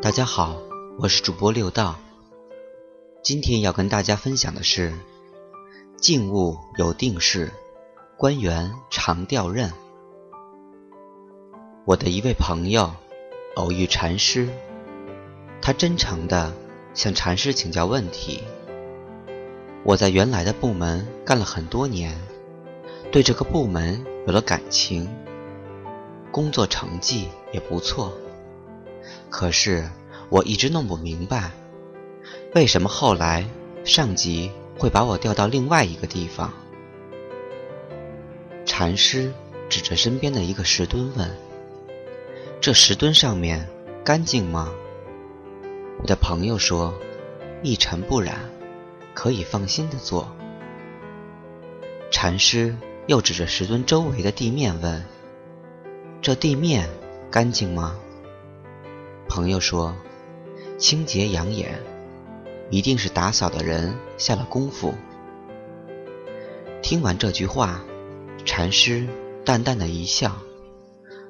大家好，我是主播六道。今天要跟大家分享的是：静物有定势，官员常调任。我的一位朋友偶遇禅师，他真诚地向禅师请教问题。我在原来的部门干了很多年，对这个部门有了感情，工作成绩也不错。可是我一直弄不明白，为什么后来上级会把我调到另外一个地方？禅师指着身边的一个石墩问：“这石墩上面干净吗？”我的朋友说：“一尘不染，可以放心的做。”禅师又指着石墩周围的地面问：“这地面干净吗？”朋友说：“清洁养眼，一定是打扫的人下了功夫。”听完这句话，禅师淡淡的一笑，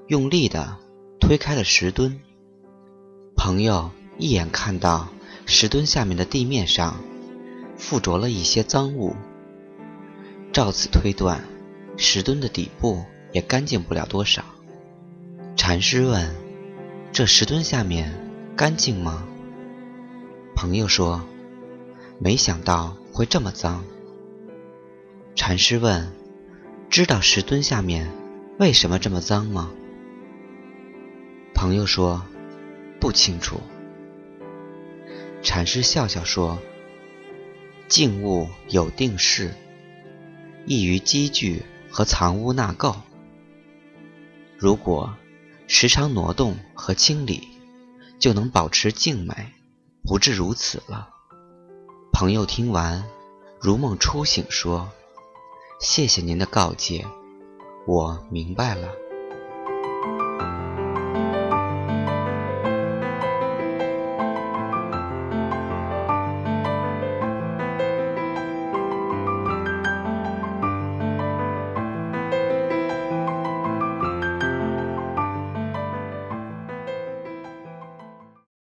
用力的推开了石墩。朋友一眼看到石墩下面的地面上附着了一些脏物，照此推断，石墩的底部也干净不了多少。禅师问。这石墩下面干净吗？朋友说：“没想到会这么脏。”禅师问：“知道石墩下面为什么这么脏吗？”朋友说：“不清楚。”禅师笑笑说：“静物有定势，易于积聚和藏污纳垢。如果……”时常挪动和清理，就能保持静美，不至如此了。朋友听完，如梦初醒，说：“谢谢您的告诫，我明白了。”